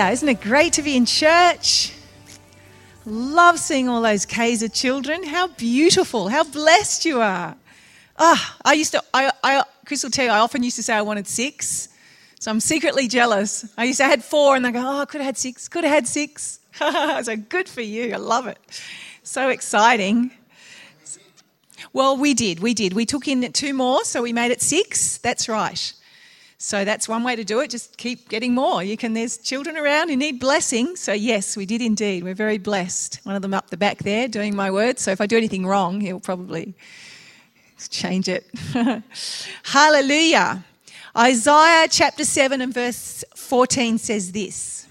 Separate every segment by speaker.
Speaker 1: Hallelujah. Isn't it great to be in church? Love seeing all those Kaiser children. How beautiful. How blessed you are. Ah, I used to, I, I, Chris will tell you, I often used to say I wanted six. So I'm secretly jealous. I used to have four and they go, oh, I could have had six, could have had six. so good for you. I love it. So exciting. Well, we did. We did. We took in two more, so we made it six. That's right. So that's one way to do it. Just keep getting more. You can. There's children around who need blessing. So yes, we did indeed. We're very blessed. One of them up the back there doing my words. So if I do anything wrong, he'll probably change it. Hallelujah. Isaiah chapter 7 and verse 14 says this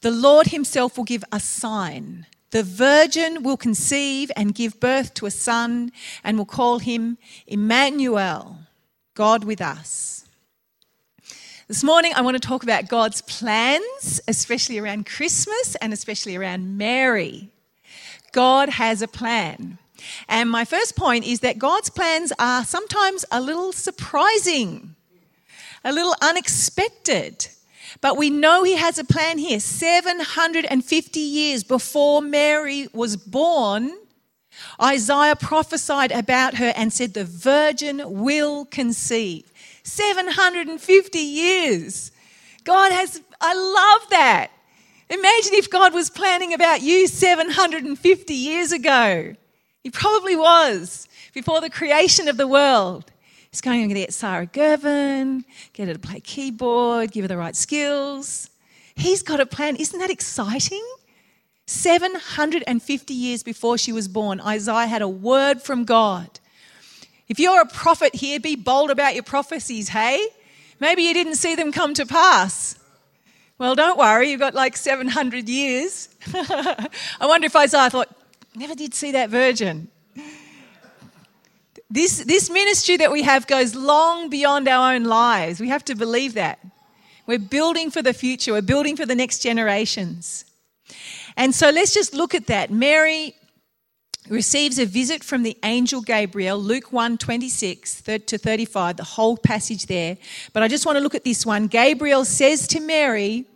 Speaker 1: The Lord Himself will give a sign. The virgin will conceive and give birth to a son and will call him Emmanuel God with us. This morning, I want to talk about God's plans, especially around Christmas and especially around Mary. God has a plan. And my first point is that God's plans are sometimes a little surprising, a little unexpected. But we know He has a plan here. 750 years before Mary was born, Isaiah prophesied about her and said, The virgin will conceive. 750 years. God has, I love that. Imagine if God was planning about you 750 years ago. He probably was before the creation of the world. He's going to get Sarah Gervin, get her to play keyboard, give her the right skills. He's got a plan. Isn't that exciting? 750 years before she was born, Isaiah had a word from God. If you're a prophet here, be bold about your prophecies, hey? Maybe you didn't see them come to pass. Well, don't worry, you've got like 700 years. I wonder if Isaiah thought, never did see that virgin. This, this ministry that we have goes long beyond our own lives. We have to believe that. We're building for the future, we're building for the next generations. And so let's just look at that. Mary receives a visit from the angel Gabriel, Luke 1 26 to 35, the whole passage there. But I just want to look at this one. Gabriel says to Mary,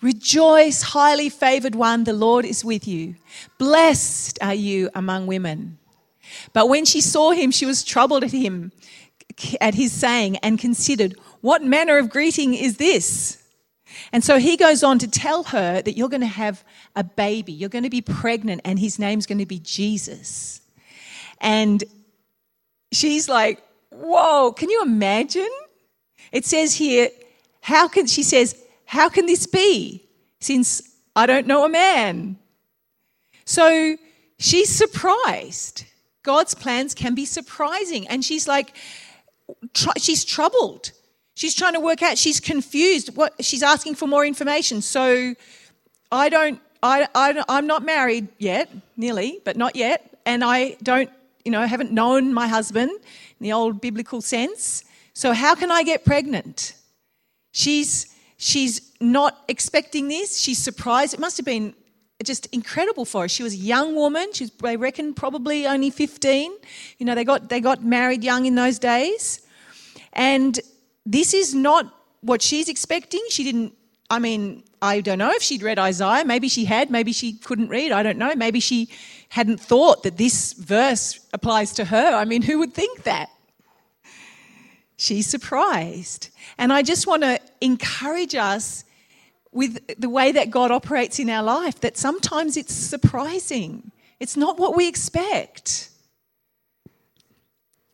Speaker 1: Rejoice, highly favored one, the Lord is with you. Blessed are you among women. But when she saw him, she was troubled at him, at his saying, and considered, What manner of greeting is this? And so he goes on to tell her that you're going to have a baby, you're going to be pregnant, and his name's going to be Jesus. And she's like, Whoa, can you imagine? It says here, how can, she says, How can this be since I don't know a man? So she's surprised. God's plans can be surprising. And she's like, she's troubled. She's trying to work out, she's confused. What she's asking for more information. So I don't I, I I'm not married yet, nearly, but not yet, and I don't, you know, haven't known my husband in the old biblical sense. So how can I get pregnant? She's she's not expecting this. She's surprised. It must have been just incredible for her. She was a young woman. She's, they reckon, probably only 15. You know, they got, they got married young in those days. And this is not what she's expecting. She didn't, I mean, I don't know if she'd read Isaiah. Maybe she had. Maybe she couldn't read. I don't know. Maybe she hadn't thought that this verse applies to her. I mean, who would think that? She's surprised. And I just want to encourage us with the way that God operates in our life that sometimes it's surprising. It's not what we expect.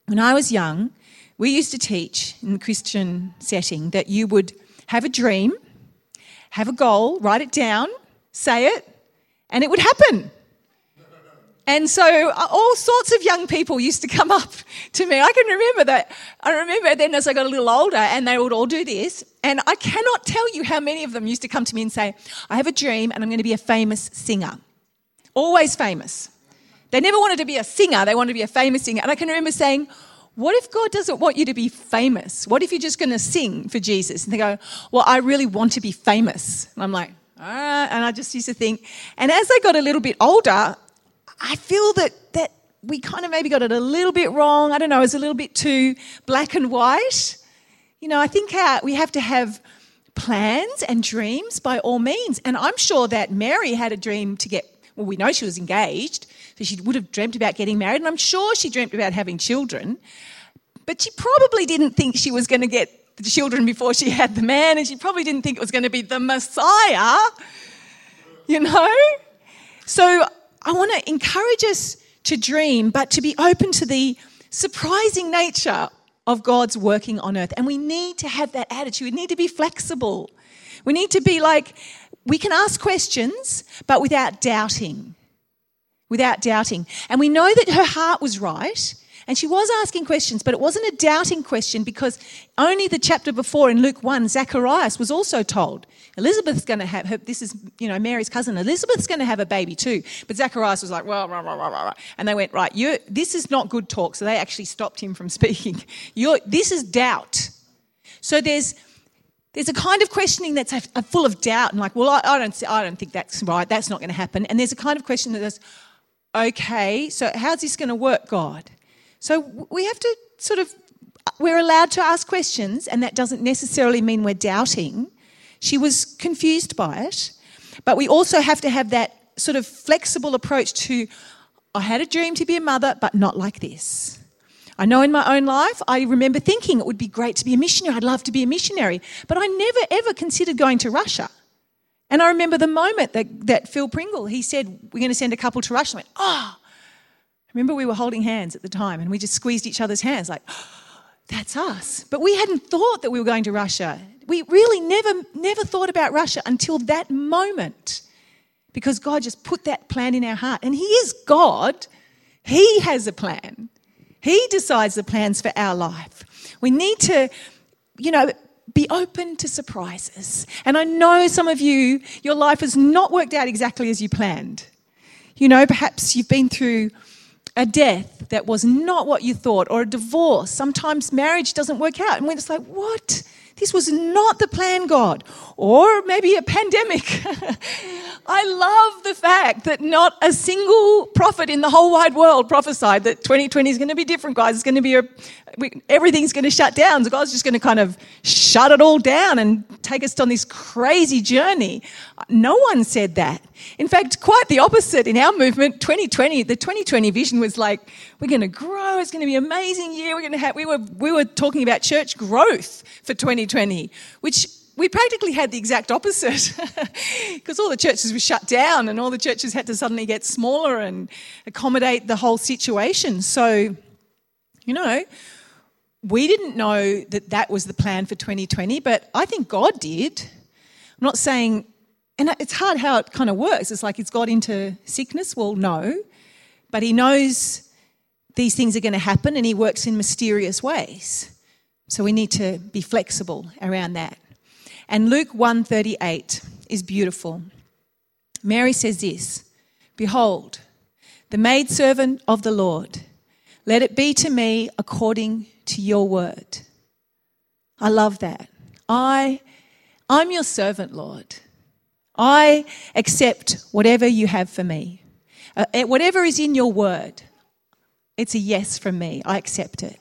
Speaker 1: When I was young, we used to teach in the Christian setting that you would have a dream, have a goal, write it down, say it, and it would happen. And so uh, all sorts of young people used to come up to me. I can remember that. I remember then as I got a little older and they would all do this. And I cannot tell you how many of them used to come to me and say, I have a dream and I'm going to be a famous singer. Always famous. They never wanted to be a singer, they wanted to be a famous singer. And I can remember saying, what if God doesn't want you to be famous? What if you're just going to sing for Jesus? And they go, Well, I really want to be famous. And I'm like, All right. And I just used to think. And as I got a little bit older, I feel that, that we kind of maybe got it a little bit wrong. I don't know, it was a little bit too black and white. You know, I think uh, we have to have plans and dreams by all means. And I'm sure that Mary had a dream to get, well, we know she was engaged, so she would have dreamt about getting married, and I'm sure she dreamt about having children. But she probably didn't think she was going to get the children before she had the man, and she probably didn't think it was going to be the Messiah, you know? So I want to encourage us to dream, but to be open to the surprising nature of God's working on earth. And we need to have that attitude. We need to be flexible. We need to be like, we can ask questions, but without doubting without doubting. And we know that her heart was right. And she was asking questions, but it wasn't a doubting question because only the chapter before in Luke 1, Zacharias was also told Elizabeth's going to have her, this is, you know, Mary's cousin, Elizabeth's going to have a baby too. But Zacharias was like, well, rah, rah, rah, and they went, right, you this is not good talk. So they actually stopped him from speaking. You're, this is doubt. So there's, there's a kind of questioning that's a, a full of doubt and like, well, I, I, don't, I don't think that's right. That's not going to happen. And there's a kind of question that's, okay, so how's this going to work, God? So we have to sort of, we're allowed to ask questions, and that doesn't necessarily mean we're doubting. She was confused by it, but we also have to have that sort of flexible approach to, I had a dream to be a mother, but not like this. I know in my own life, I remember thinking it would be great to be a missionary. I'd love to be a missionary. But I never ever considered going to Russia. And I remember the moment that, that Phil Pringle, he said, We're going to send a couple to Russia. I went, Oh, remember we were holding hands at the time and we just squeezed each other's hands like, oh, That's us. But we hadn't thought that we were going to Russia. We really never, never thought about Russia until that moment because God just put that plan in our heart. And He is God, He has a plan. He decides the plans for our life. We need to, you know, be open to surprises. And I know some of you, your life has not worked out exactly as you planned. You know, perhaps you've been through a death that was not what you thought, or a divorce. Sometimes marriage doesn't work out. And we're just like, what? This was not the plan, God. Or maybe a pandemic. I love the fact that not a single prophet in the whole wide world prophesied that 2020 is going to be different, guys. It's going to be a, everything's going to shut down. So God's just going to kind of shut it all down and take us on this crazy journey. No one said that. In fact, quite the opposite. In our movement, 2020, the 2020 vision was like, we're going to grow. It's going to be an amazing year. We're going to have, we were, we were talking about church growth for 2020, which we practically had the exact opposite because all the churches were shut down and all the churches had to suddenly get smaller and accommodate the whole situation. So, you know, we didn't know that that was the plan for 2020, but I think God did. I'm not saying, and it's hard how it kind of works. It's like, is God into sickness? Well, no. But He knows these things are going to happen and He works in mysterious ways. So we need to be flexible around that. And Luke 138 is beautiful. Mary says this Behold, the maidservant of the Lord, let it be to me according to your word. I love that. I, I'm your servant, Lord. I accept whatever you have for me. Uh, whatever is in your word, it's a yes from me. I accept it.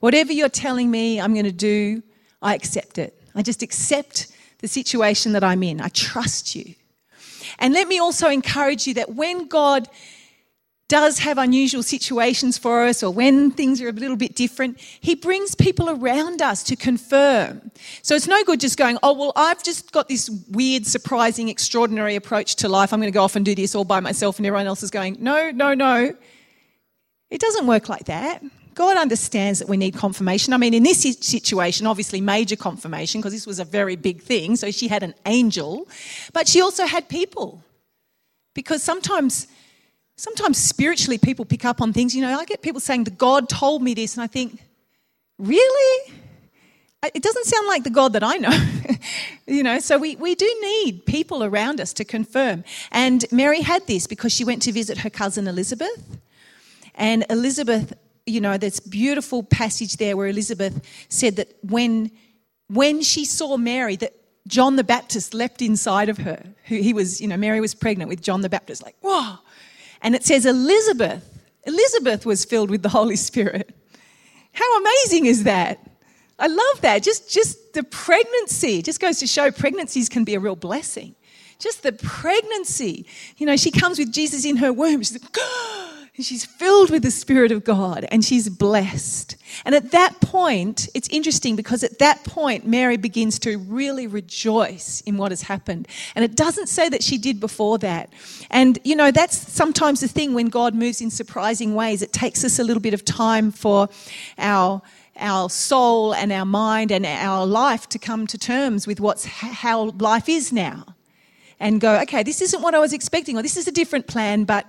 Speaker 1: Whatever you're telling me I'm going to do, I accept it. I just accept the situation that I'm in. I trust you. And let me also encourage you that when God does have unusual situations for us or when things are a little bit different, he brings people around us to confirm. So it's no good just going, oh, well, I've just got this weird, surprising, extraordinary approach to life. I'm going to go off and do this all by myself, and everyone else is going, no, no, no. It doesn't work like that. God understands that we need confirmation. I mean, in this situation, obviously major confirmation because this was a very big thing. So she had an angel, but she also had people. Because sometimes sometimes spiritually people pick up on things. You know, I get people saying, The God told me this, and I think, Really? It doesn't sound like the God that I know. you know, so we, we do need people around us to confirm. And Mary had this because she went to visit her cousin Elizabeth. And Elizabeth, you know, this beautiful passage there where Elizabeth said that when when she saw Mary, that John the Baptist leapt inside of her. He was, you know, Mary was pregnant with John the Baptist, like, whoa. And it says Elizabeth, Elizabeth was filled with the Holy Spirit. How amazing is that? I love that. Just, just the pregnancy just goes to show pregnancies can be a real blessing. Just the pregnancy. You know, she comes with Jesus in her womb. She's like, and she's filled with the Spirit of God and she's blessed. And at that point, it's interesting because at that point, Mary begins to really rejoice in what has happened. And it doesn't say that she did before that. And, you know, that's sometimes the thing when God moves in surprising ways. It takes us a little bit of time for our our soul and our mind and our life to come to terms with what's how life is now and go okay this isn't what i was expecting or this is a different plan but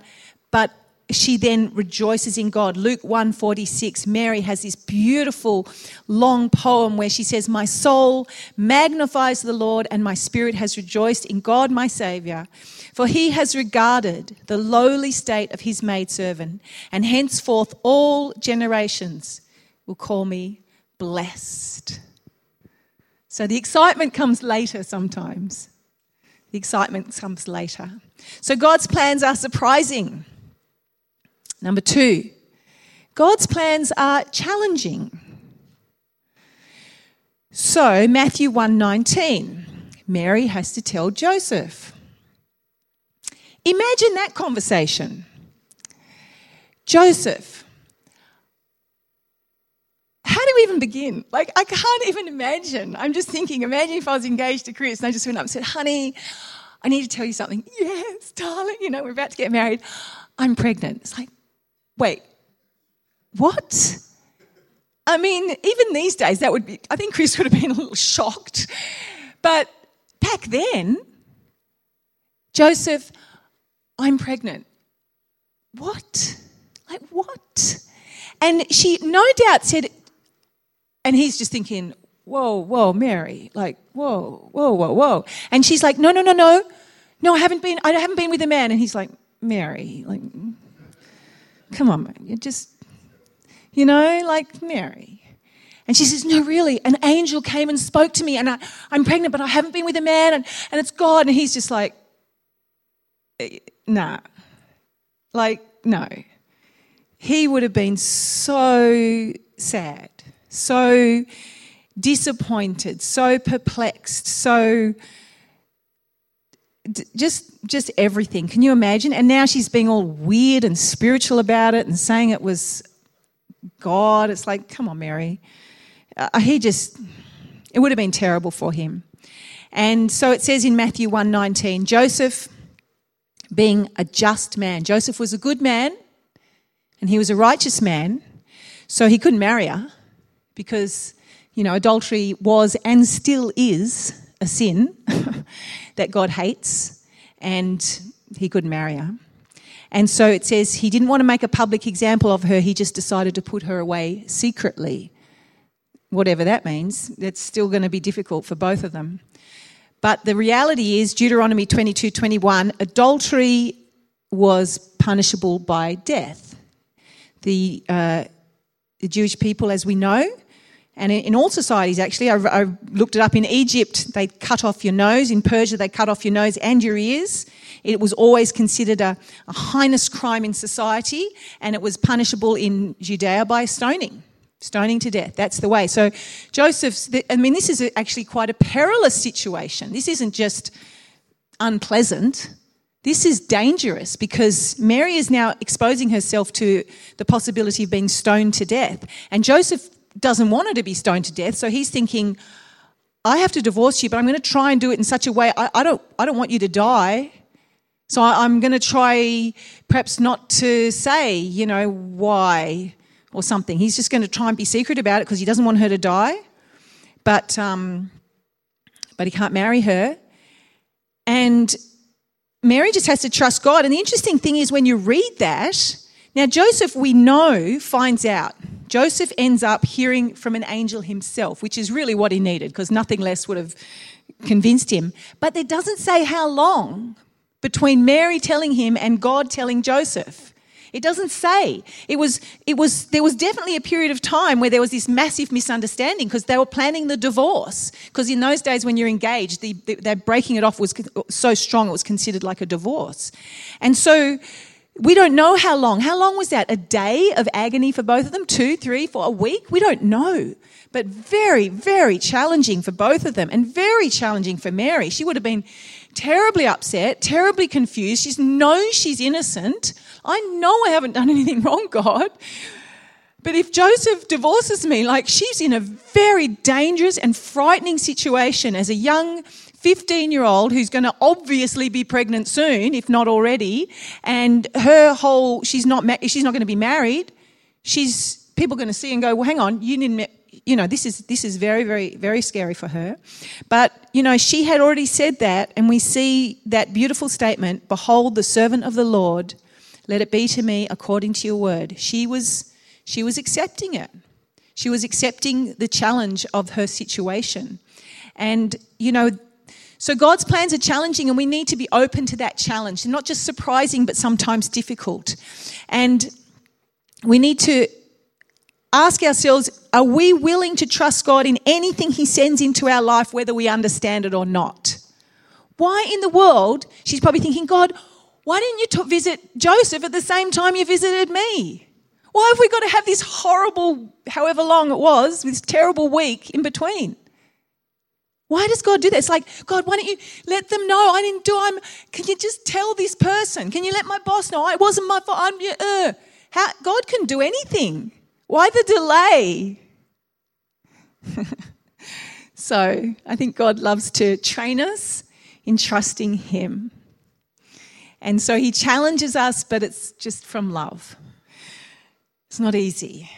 Speaker 1: but she then rejoices in God. Luke 146, Mary has this beautiful long poem where she says, My soul magnifies the Lord, and my spirit has rejoiced in God my Saviour. For he has regarded the lowly state of his maidservant, and henceforth all generations will call me blessed. So the excitement comes later sometimes. The excitement comes later. So God's plans are surprising. Number two, God's plans are challenging. So, Matthew 1:19, Mary has to tell Joseph. Imagine that conversation. Joseph, how do we even begin? Like, I can't even imagine. I'm just thinking, imagine if I was engaged to Chris and I just went up and said, honey, I need to tell you something. Yes, darling, you know, we're about to get married. I'm pregnant. It's like, wait, what? I mean, even these days, that would be, I think Chris would have been a little shocked. But back then, Joseph, I'm pregnant. What? Like, what? And she no doubt said, and he's just thinking, whoa, whoa, Mary, like, whoa, whoa, whoa, whoa. And she's like, no, no, no, no. No, I haven't been, I haven't been with a man. And he's like, Mary, like, Come on, you just, you know, like Mary. And she says, No, really, an angel came and spoke to me, and I, am pregnant, but I haven't been with a man, and, and it's God. And he's just like, eh, Nah. Like, no. He would have been so sad, so disappointed, so perplexed, so just just everything. Can you imagine? And now she's being all weird and spiritual about it and saying it was God. It's like, come on, Mary. Uh, he just it would have been terrible for him. And so it says in Matthew 1:19, Joseph being a just man. Joseph was a good man and he was a righteous man. So he couldn't marry her because you know, adultery was and still is a sin. that God hates, and he couldn't marry her. And so it says he didn't want to make a public example of her, he just decided to put her away secretly. Whatever that means, it's still going to be difficult for both of them. But the reality is, Deuteronomy 22 21, adultery was punishable by death. The, uh, the Jewish people, as we know, and in all societies, actually, I, I, looked it up. In Egypt, they cut off your nose. In Persia, they cut off your nose and your ears. It was always considered a, a heinous crime in society, and it was punishable in Judea by stoning, stoning to death. That's the way. So, Joseph's, I mean, this is actually quite a perilous situation. This isn't just unpleasant. This is dangerous because Mary is now exposing herself to the possibility of being stoned to death. And Joseph doesn't want her to be stoned to death. So he's thinking, I have to divorce you, but I'm going to try and do it in such a way I, I don't, I don't want you to die. So I, I'm going to try perhaps not to say, you know, why or something. He's just going to try and be secret about it because he doesn't want her to die. But, um, but he can't marry her. And Mary just has to trust God. And the interesting thing is when you read that, now Joseph, we know, finds out. Joseph ends up hearing from an angel himself, which is really what he needed because nothing less would have convinced him. But it doesn't say how long between Mary telling him and God telling Joseph. It doesn't say. It was, it was, there was definitely a period of time where there was this massive misunderstanding because they were planning the divorce. Because in those days when you're engaged, the, the, the breaking it off was so strong it was considered like a divorce. And so we don't know how long. How long was that? A day of agony for both of them? Two, three, four, a week? We don't know. But very, very challenging for both of them and very challenging for Mary. She would have been terribly upset, terribly confused. She knows she's innocent. I know I haven't done anything wrong, God. But if Joseph divorces me, like she's in a very dangerous and frightening situation as a young 15 year old who's going to obviously be pregnant soon, if not already, and her whole, she's not, she's not going to be married. She's, people going to see and go, well, hang on, you didn't, you know, this is, this is very, very, very scary for her. But, you know, she had already said that, and we see that beautiful statement Behold, the servant of the Lord, let it be to me according to your word. She was, she was accepting it. She was accepting the challenge of her situation. And, you know, so God's plans are challenging, and we need to be open to that challenge. They're not just surprising, but sometimes difficult. And we need to ask ourselves are we willing to trust God in anything He sends into our life, whether we understand it or not? Why in the world? She's probably thinking, God, why didn't you t- visit Joseph at the same time you visited me? Why have we got to have this horrible, however long it was, this terrible week in between? Why does God do that? It's like, God, why don't you let them know I didn't do I'm can you just tell this person? Can you let my boss know it wasn't my fault? I'm, uh, how, God can do anything. Why the delay? so I think God loves to train us in trusting Him. And so He challenges us, but it's just from love. It's not easy,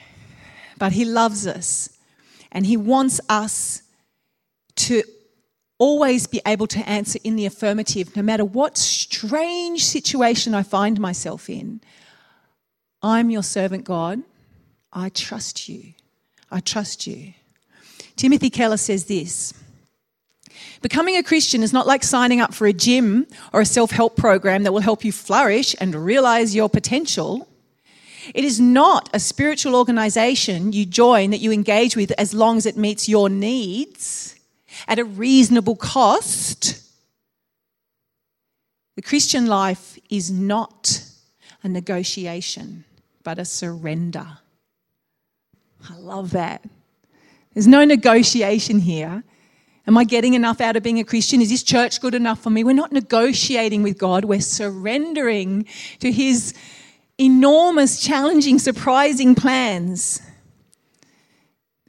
Speaker 1: but He loves us and He wants us to always be able to answer in the affirmative, no matter what strange situation I find myself in. I'm your servant, God. I trust you. I trust you. Timothy Keller says this Becoming a Christian is not like signing up for a gym or a self help program that will help you flourish and realize your potential. It is not a spiritual organization you join that you engage with as long as it meets your needs at a reasonable cost. The Christian life is not a negotiation, but a surrender. I love that. There's no negotiation here. Am I getting enough out of being a Christian? Is this church good enough for me? We're not negotiating with God, we're surrendering to His enormous, challenging, surprising plans.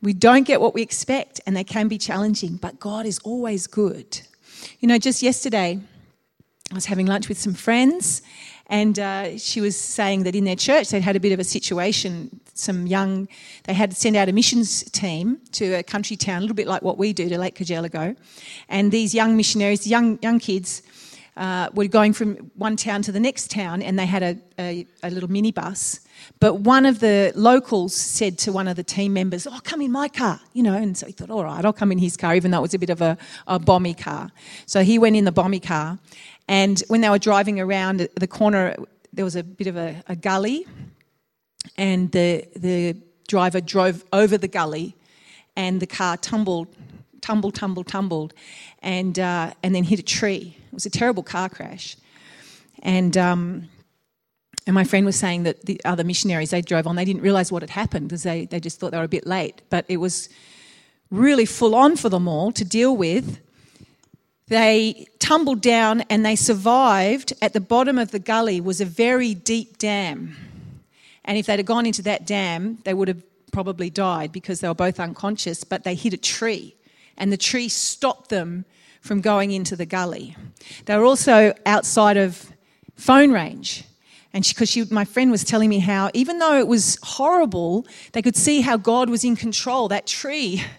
Speaker 1: We don't get what we expect, and they can be challenging, but God is always good. You know, just yesterday, I was having lunch with some friends, and uh, she was saying that in their church they'd had a bit of a situation. Some young, they had sent out a missions team to a country town, a little bit like what we do to Lake Cargelligo. And these young missionaries, young, young kids, uh, we were going from one town to the next town, and they had a, a, a little minibus. But one of the locals said to one of the team members, Oh, come in my car, you know. And so he thought, All right, I'll come in his car, even though it was a bit of a, a bomby car. So he went in the bomby car. And when they were driving around the corner, there was a bit of a, a gully. And the, the driver drove over the gully, and the car tumbled, tumbled, tumbled, tumbled, and, uh, and then hit a tree. It was a terrible car crash. And, um, and my friend was saying that the other missionaries they drove on, they didn't realise what had happened because they, they just thought they were a bit late. But it was really full on for them all to deal with. They tumbled down and they survived. At the bottom of the gully was a very deep dam. And if they'd have gone into that dam, they would have probably died because they were both unconscious, but they hit a tree. And the tree stopped them from going into the gully. They were also outside of phone range. And because my friend was telling me how, even though it was horrible, they could see how God was in control. That tree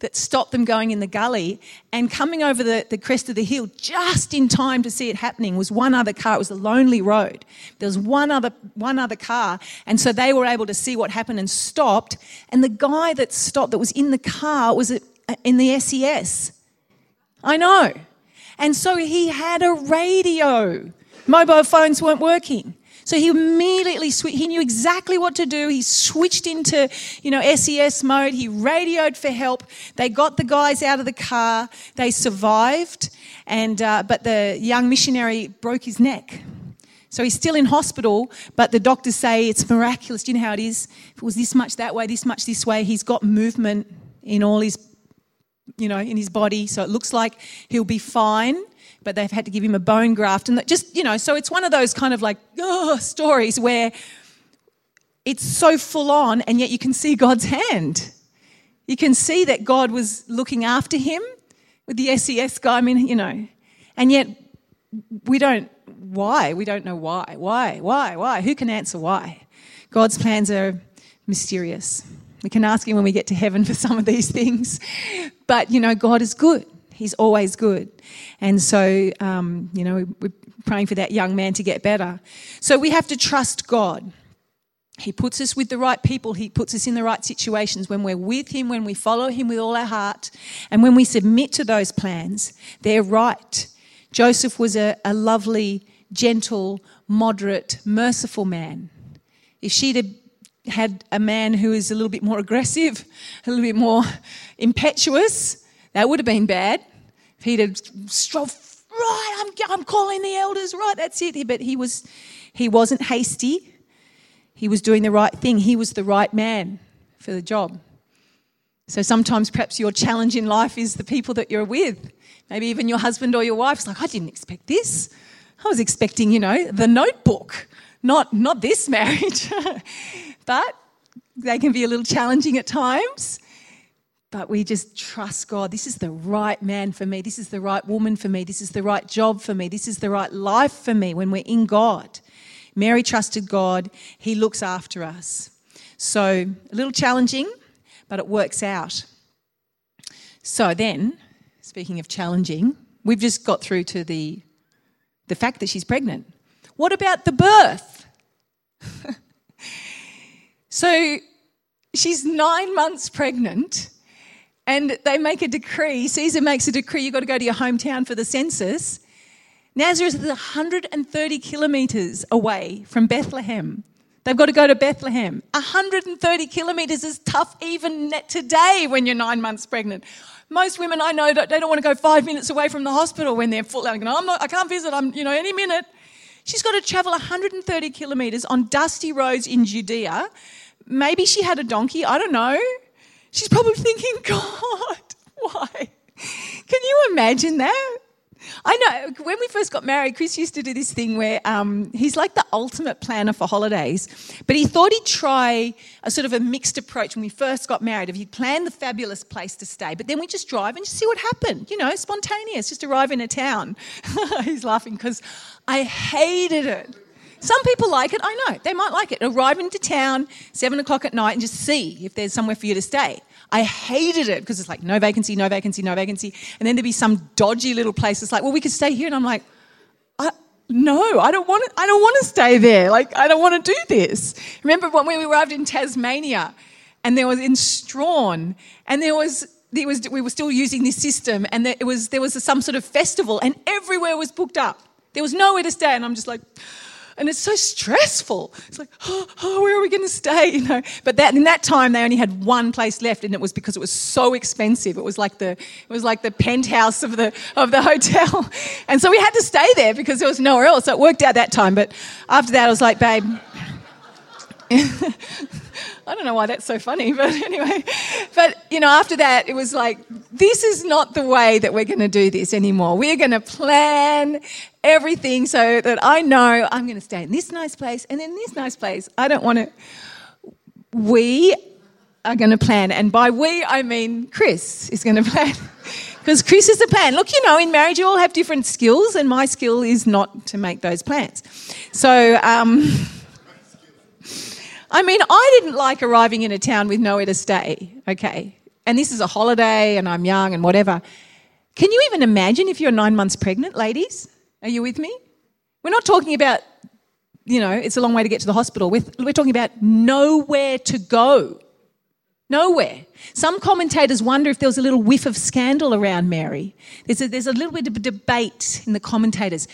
Speaker 1: that stopped them going in the gully. And coming over the, the crest of the hill just in time to see it happening was one other car. It was a lonely road. There was one other, one other car. And so they were able to see what happened and stopped. And the guy that stopped, that was in the car, was in the SES. I know. And so he had a radio. Mobile phones weren't working. So he immediately he knew exactly what to do. He switched into, you know, SES mode. He radioed for help. They got the guys out of the car. They survived, and uh, but the young missionary broke his neck. So he's still in hospital, but the doctors say it's miraculous. Do you know how it is? If it was this much that way, this much this way, he's got movement in all his, you know, in his body. So it looks like he'll be fine but they've had to give him a bone graft. And just, you know, so it's one of those kind of like oh, stories where it's so full on, and yet you can see God's hand. You can see that God was looking after him with the SES guy. I mean, you know, and yet we don't, why? We don't know why. Why? Why? Why? Who can answer why? God's plans are mysterious. We can ask him when we get to heaven for some of these things. But, you know, God is good. He's always good. And so, um, you know, we're praying for that young man to get better. So we have to trust God. He puts us with the right people. He puts us in the right situations. When we're with Him, when we follow Him with all our heart, and when we submit to those plans, they're right. Joseph was a, a lovely, gentle, moderate, merciful man. If she'd have had a man who is a little bit more aggressive, a little bit more impetuous, that would have been bad. If he'd have strove, right, I'm, I'm calling the elders, right, that's it. But he, was, he wasn't hasty. He was doing the right thing. He was the right man for the job. So sometimes perhaps your challenge in life is the people that you're with. Maybe even your husband or your wife's like, I didn't expect this. I was expecting, you know, the notebook, not, not this marriage. but they can be a little challenging at times but we just trust God. This is the right man for me. This is the right woman for me. This is the right job for me. This is the right life for me when we're in God. Mary trusted God, He looks after us. So, a little challenging, but it works out. So, then, speaking of challenging, we've just got through to the, the fact that she's pregnant. What about the birth? so, she's nine months pregnant and they make a decree. Caesar makes a decree you've got to go to your hometown for the census. Nazareth is 130 kilometres away from Bethlehem. They've got to go to Bethlehem. 130 kilometres is tough even today when you're nine months pregnant. Most women I know, they don't want to go five minutes away from the hospital when they're full. I'm not, I can't visit, I'm, you know, any minute. She's got to travel 130 kilometres on dusty roads in Judea. Maybe she had a donkey, I don't know. She's probably thinking, God, why? Can you imagine that? I know when we first got married, Chris used to do this thing where um, he's like the ultimate planner for holidays, but he thought he'd try a sort of a mixed approach when we first got married. If he'd plan the fabulous place to stay, but then we just drive and just see what happened. You know, spontaneous, just arrive in a town. he's laughing because I hated it. Some people like it, I know. They might like it. Arrive into town, seven o'clock at night, and just see if there's somewhere for you to stay. I hated it because it's like no vacancy, no vacancy, no vacancy. And then there'd be some dodgy little place that's like, well, we could stay here. And I'm like, no, I don't want to, I don't want to stay there. Like, I don't want to do this. Remember when we arrived in Tasmania and there was in Strahan and there was, there was, we were still using this system and there, it was, there was some sort of festival and everywhere was booked up. There was nowhere to stay. And I'm just like, and it's so stressful. It's like, oh, oh where are we going to stay? You know. But that in that time, they only had one place left, and it was because it was so expensive. It was like the it was like the penthouse of the of the hotel, and so we had to stay there because there was nowhere else. So it worked out that time. But after that, I was like, babe. I don't know why that's so funny, but anyway. But, you know, after that, it was like, this is not the way that we're going to do this anymore. We're going to plan everything so that I know I'm going to stay in this nice place and in this nice place. I don't want to. We are going to plan. And by we, I mean Chris is going to plan. Because Chris is the plan. Look, you know, in marriage, you all have different skills, and my skill is not to make those plans. So, um, I mean, I didn't like arriving in a town with nowhere to stay, okay? and this is a holiday and I'm young and whatever. Can you even imagine if you're nine months pregnant, ladies? Are you with me? We're not talking about, you know, it's a long way to get to the hospital. We're, we're talking about nowhere to go. Nowhere. Some commentators wonder if there was a little whiff of scandal around Mary. There's a, there's a little bit of debate in the commentators.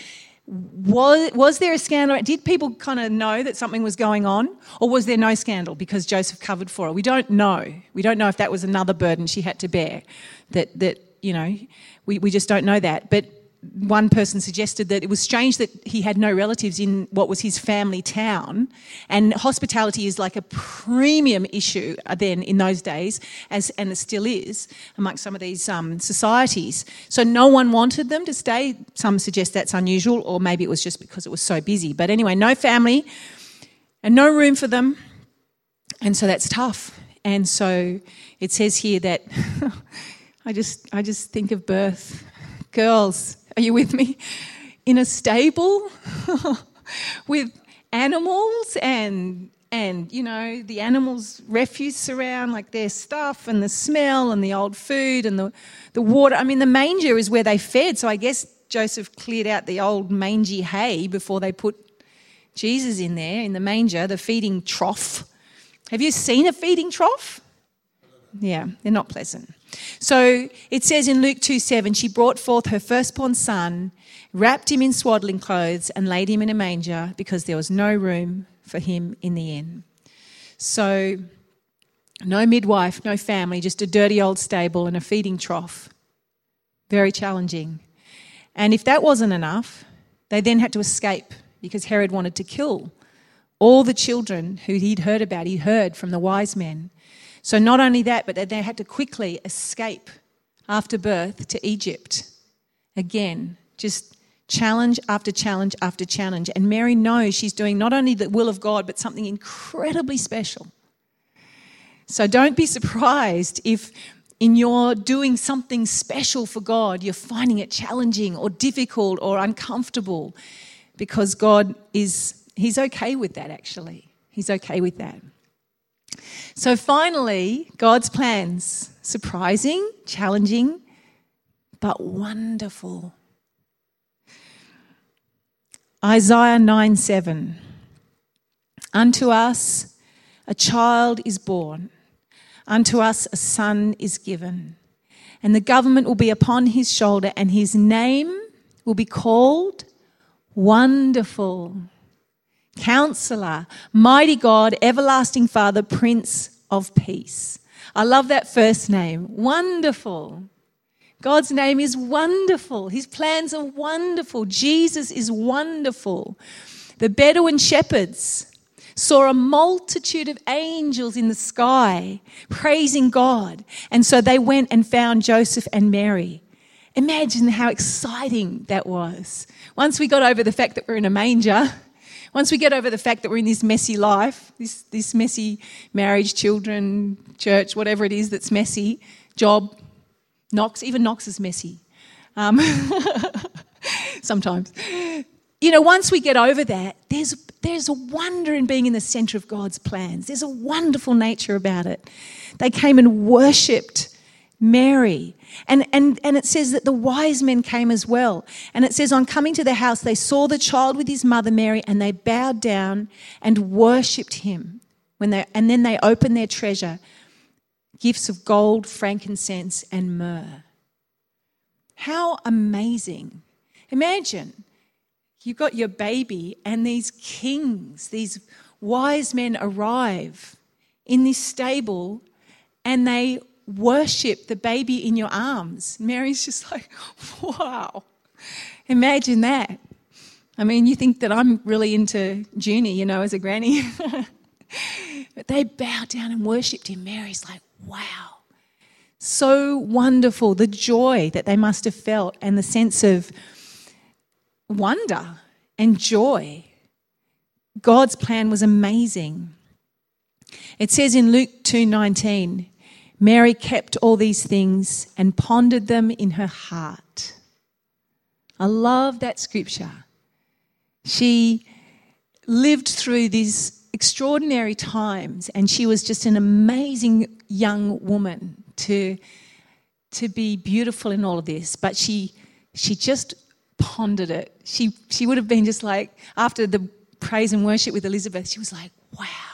Speaker 1: Was, was there a scandal? Did people kind of know that something was going on? Or was there no scandal because Joseph covered for her? We don't know. We don't know if that was another burden she had to bear. That, that you know, we, we just don't know that. But one person suggested that it was strange that he had no relatives in what was his family town. And hospitality is like a premium issue then in those days, as, and it still is amongst some of these um, societies. So no one wanted them to stay. Some suggest that's unusual, or maybe it was just because it was so busy. But anyway, no family and no room for them. And so that's tough. And so it says here that I just I just think of birth. Girls, are you with me? In a stable with animals and and you know the animals refuse around like their stuff and the smell and the old food and the, the water. I mean the manger is where they fed so i guess joseph cleared out the old mangy hay before they put jesus in there in the manger the feeding trough. Have you seen a feeding trough? Yeah they're not pleasant so it says in Luke 2 7, she brought forth her firstborn son, wrapped him in swaddling clothes, and laid him in a manger because there was no room for him in the inn. So, no midwife, no family, just a dirty old stable and a feeding trough. Very challenging. And if that wasn't enough, they then had to escape because Herod wanted to kill all the children who he'd heard about. He heard from the wise men. So, not only that, but they had to quickly escape after birth to Egypt. Again, just challenge after challenge after challenge. And Mary knows she's doing not only the will of God, but something incredibly special. So, don't be surprised if in your doing something special for God, you're finding it challenging or difficult or uncomfortable because God is, He's okay with that actually. He's okay with that. So finally, God's plans surprising, challenging, but wonderful. Isaiah 9 7. Unto us a child is born, unto us a son is given, and the government will be upon his shoulder, and his name will be called Wonderful Counselor, Mighty God, Everlasting Father, Prince of Peace. I love that first name. Wonderful. God's name is wonderful. His plans are wonderful. Jesus is wonderful. The Bedouin shepherds saw a multitude of angels in the sky praising God. And so they went and found Joseph and Mary. Imagine how exciting that was. Once we got over the fact that we're in a manger, once we get over the fact that we're in this messy life, this, this messy marriage, children, church, whatever it is that's messy, job, Knox, even Knox is messy. Um, sometimes. You know, once we get over that, there's, there's a wonder in being in the center of God's plans. There's a wonderful nature about it. They came and worshipped Mary. And, and, and it says that the wise men came as well. And it says, on coming to the house, they saw the child with his mother Mary, and they bowed down and worshipped him. When they, and then they opened their treasure gifts of gold, frankincense, and myrrh. How amazing! Imagine you've got your baby, and these kings, these wise men arrive in this stable, and they worship the baby in your arms. Mary's just like, wow. Imagine that. I mean, you think that I'm really into Junie, you know, as a granny. but they bowed down and worshipped him. Mary's like, wow. So wonderful. The joy that they must have felt and the sense of wonder and joy. God's plan was amazing. It says in Luke 2:19, Mary kept all these things and pondered them in her heart. I love that scripture. She lived through these extraordinary times and she was just an amazing young woman to, to be beautiful in all of this, but she, she just pondered it. She, she would have been just like, after the praise and worship with Elizabeth, she was like, wow.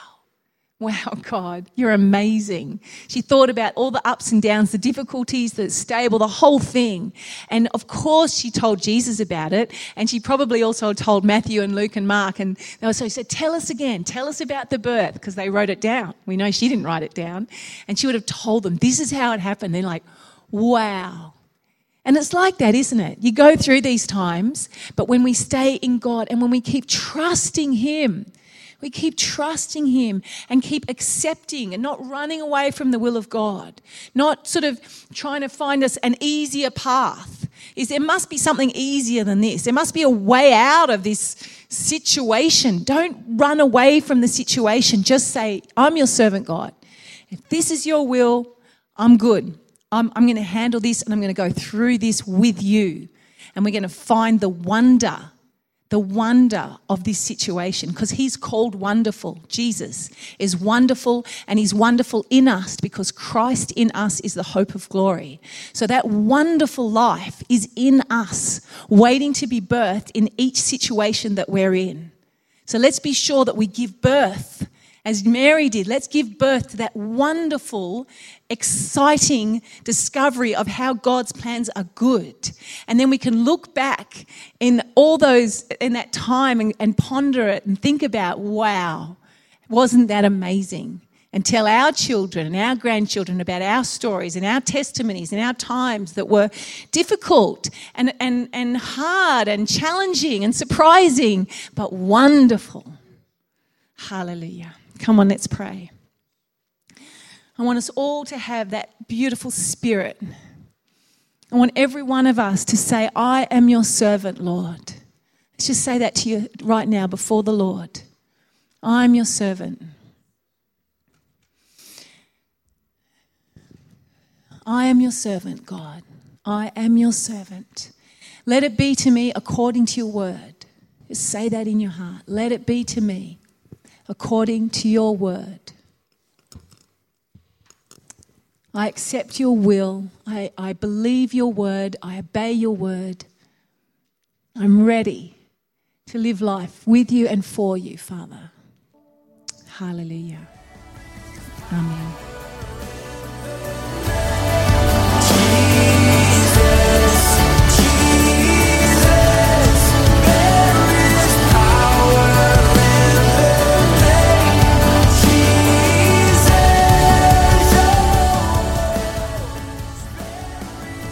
Speaker 1: Wow, God, you're amazing. She thought about all the ups and downs, the difficulties, the stable, the whole thing. And of course, she told Jesus about it. And she probably also told Matthew and Luke and Mark. And they also said, Tell us again, tell us about the birth, because they wrote it down. We know she didn't write it down. And she would have told them, This is how it happened. They're like, Wow. And it's like that, isn't it? You go through these times, but when we stay in God and when we keep trusting Him, we keep trusting Him and keep accepting and not running away from the will of God, not sort of trying to find us an easier path. Is there must be something easier than this? There must be a way out of this situation. Don't run away from the situation. Just say, I'm your servant, God. If this is your will, I'm good. I'm, I'm going to handle this and I'm going to go through this with you. And we're going to find the wonder, the wonder of this situation because he's called wonderful. Jesus is wonderful and he's wonderful in us because Christ in us is the hope of glory. So that wonderful life is in us, waiting to be birthed in each situation that we're in. So let's be sure that we give birth as Mary did. Let's give birth to that wonderful, exciting discovery of how God's plans are good. And then we can look back in all those, in that time and, and ponder it and think about, wow, wasn't that amazing? And tell our children and our grandchildren about our stories and our testimonies and our times that were difficult and, and, and hard and challenging and surprising, but wonderful. Hallelujah. Come on, let's pray. I want us all to have that beautiful spirit. I want every one of us to say, I am your servant, Lord. Let's just say that to you right now before the Lord. I'm your servant. I am your servant, God. I am your servant. Let it be to me according to your word. Just say that in your heart. Let it be to me according to your word. I accept your will. I, I believe your word. I obey your word. I'm ready to live life with you and for you, Father. Hallelujah. Amen.